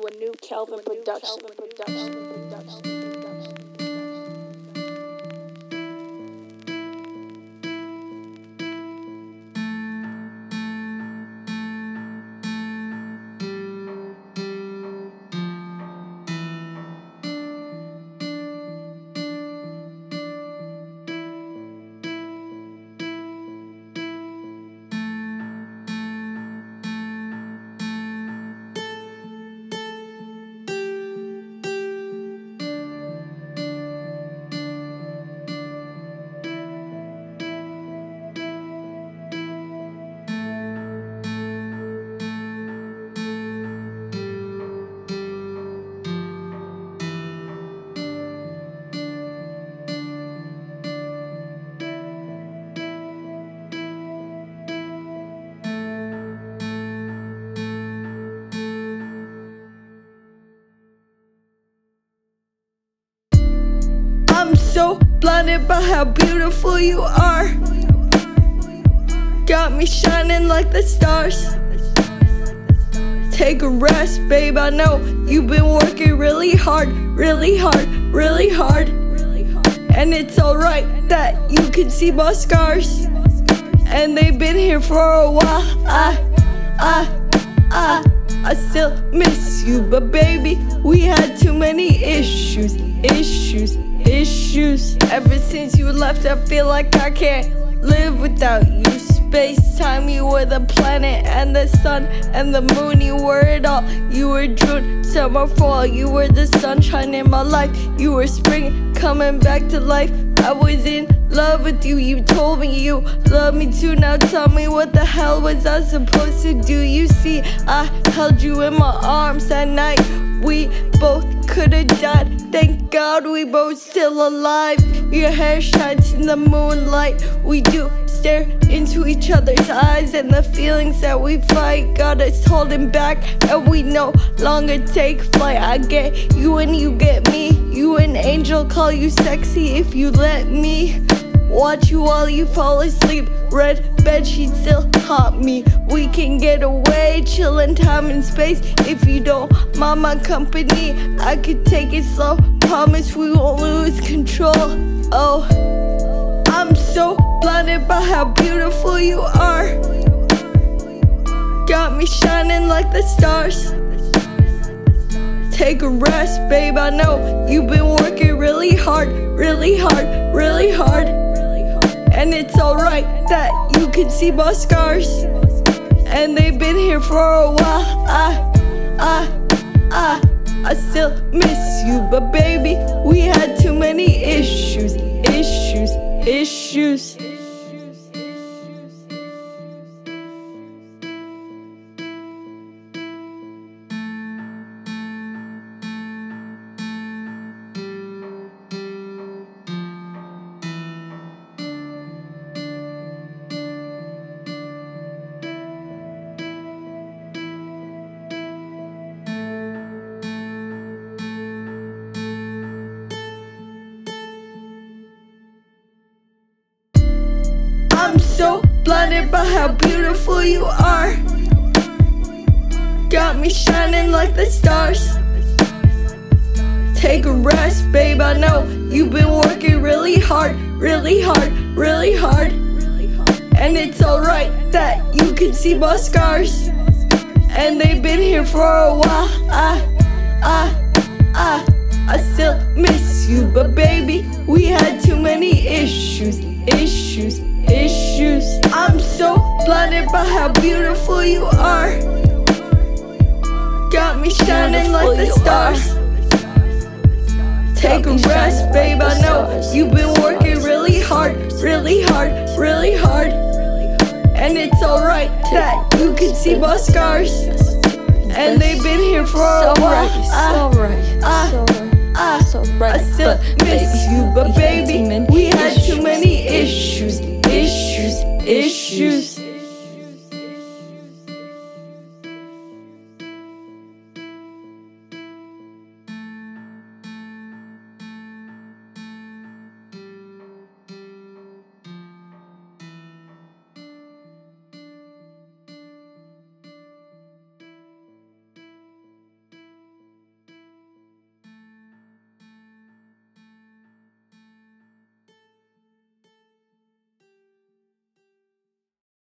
to a New Kelvin production. Blinded by how beautiful you are. Got me shining like the stars. Take a rest, babe. I know you've been working really hard, really hard, really hard. And it's alright that you can see my scars. And they've been here for a while. I, I, I, I still miss you, but baby, we had too many issues, issues, issues. Ever since you left, I feel like I can't live without you. Space, time, you were the planet and the sun and the moon. You were it all. You were June, summer, fall. You were the sunshine in my life. You were spring coming back to life. I was in love with you. You told me you love me too. Now tell me what the hell was I supposed to do? You see, I held you in my arms that night. We both could have died. Thank God we both still alive. Your hair shines in the moonlight. We do stare into each other's eyes, and the feelings that we fight got us holding back, and we no longer take flight. I get you and you get me. You an angel, call you sexy if you let me. Watch you while you fall asleep. Red bed sheets still haunt me. We can get away, chill in time and space. If you don't mind my company, I could take it slow. Promise we won't lose control. Oh, I'm so blinded by how beautiful you are. Got me shining like the stars. Take a rest, babe. I know you've been working really hard, really hard, really hard. And it's alright that you can see my scars. And they've been here for a while. I, I, I, I still miss you. But baby, we had too many issues, issues, issues. By how beautiful you are. Got me shining like the stars. Take a rest, babe. I know you've been working really hard, really hard, really hard. And it's alright that you can see my scars. And they've been here for a while. I, I, I, I still miss you. But baby, we had too many issues, issues, issues. I'm so blinded by how beautiful you are. Got me shining like the stars. Take a rest, babe. I know you've been working really hard, really hard, really hard. And it's alright that you can see my scars. And they've been here for a while. I, I, I, I still miss you, but baby,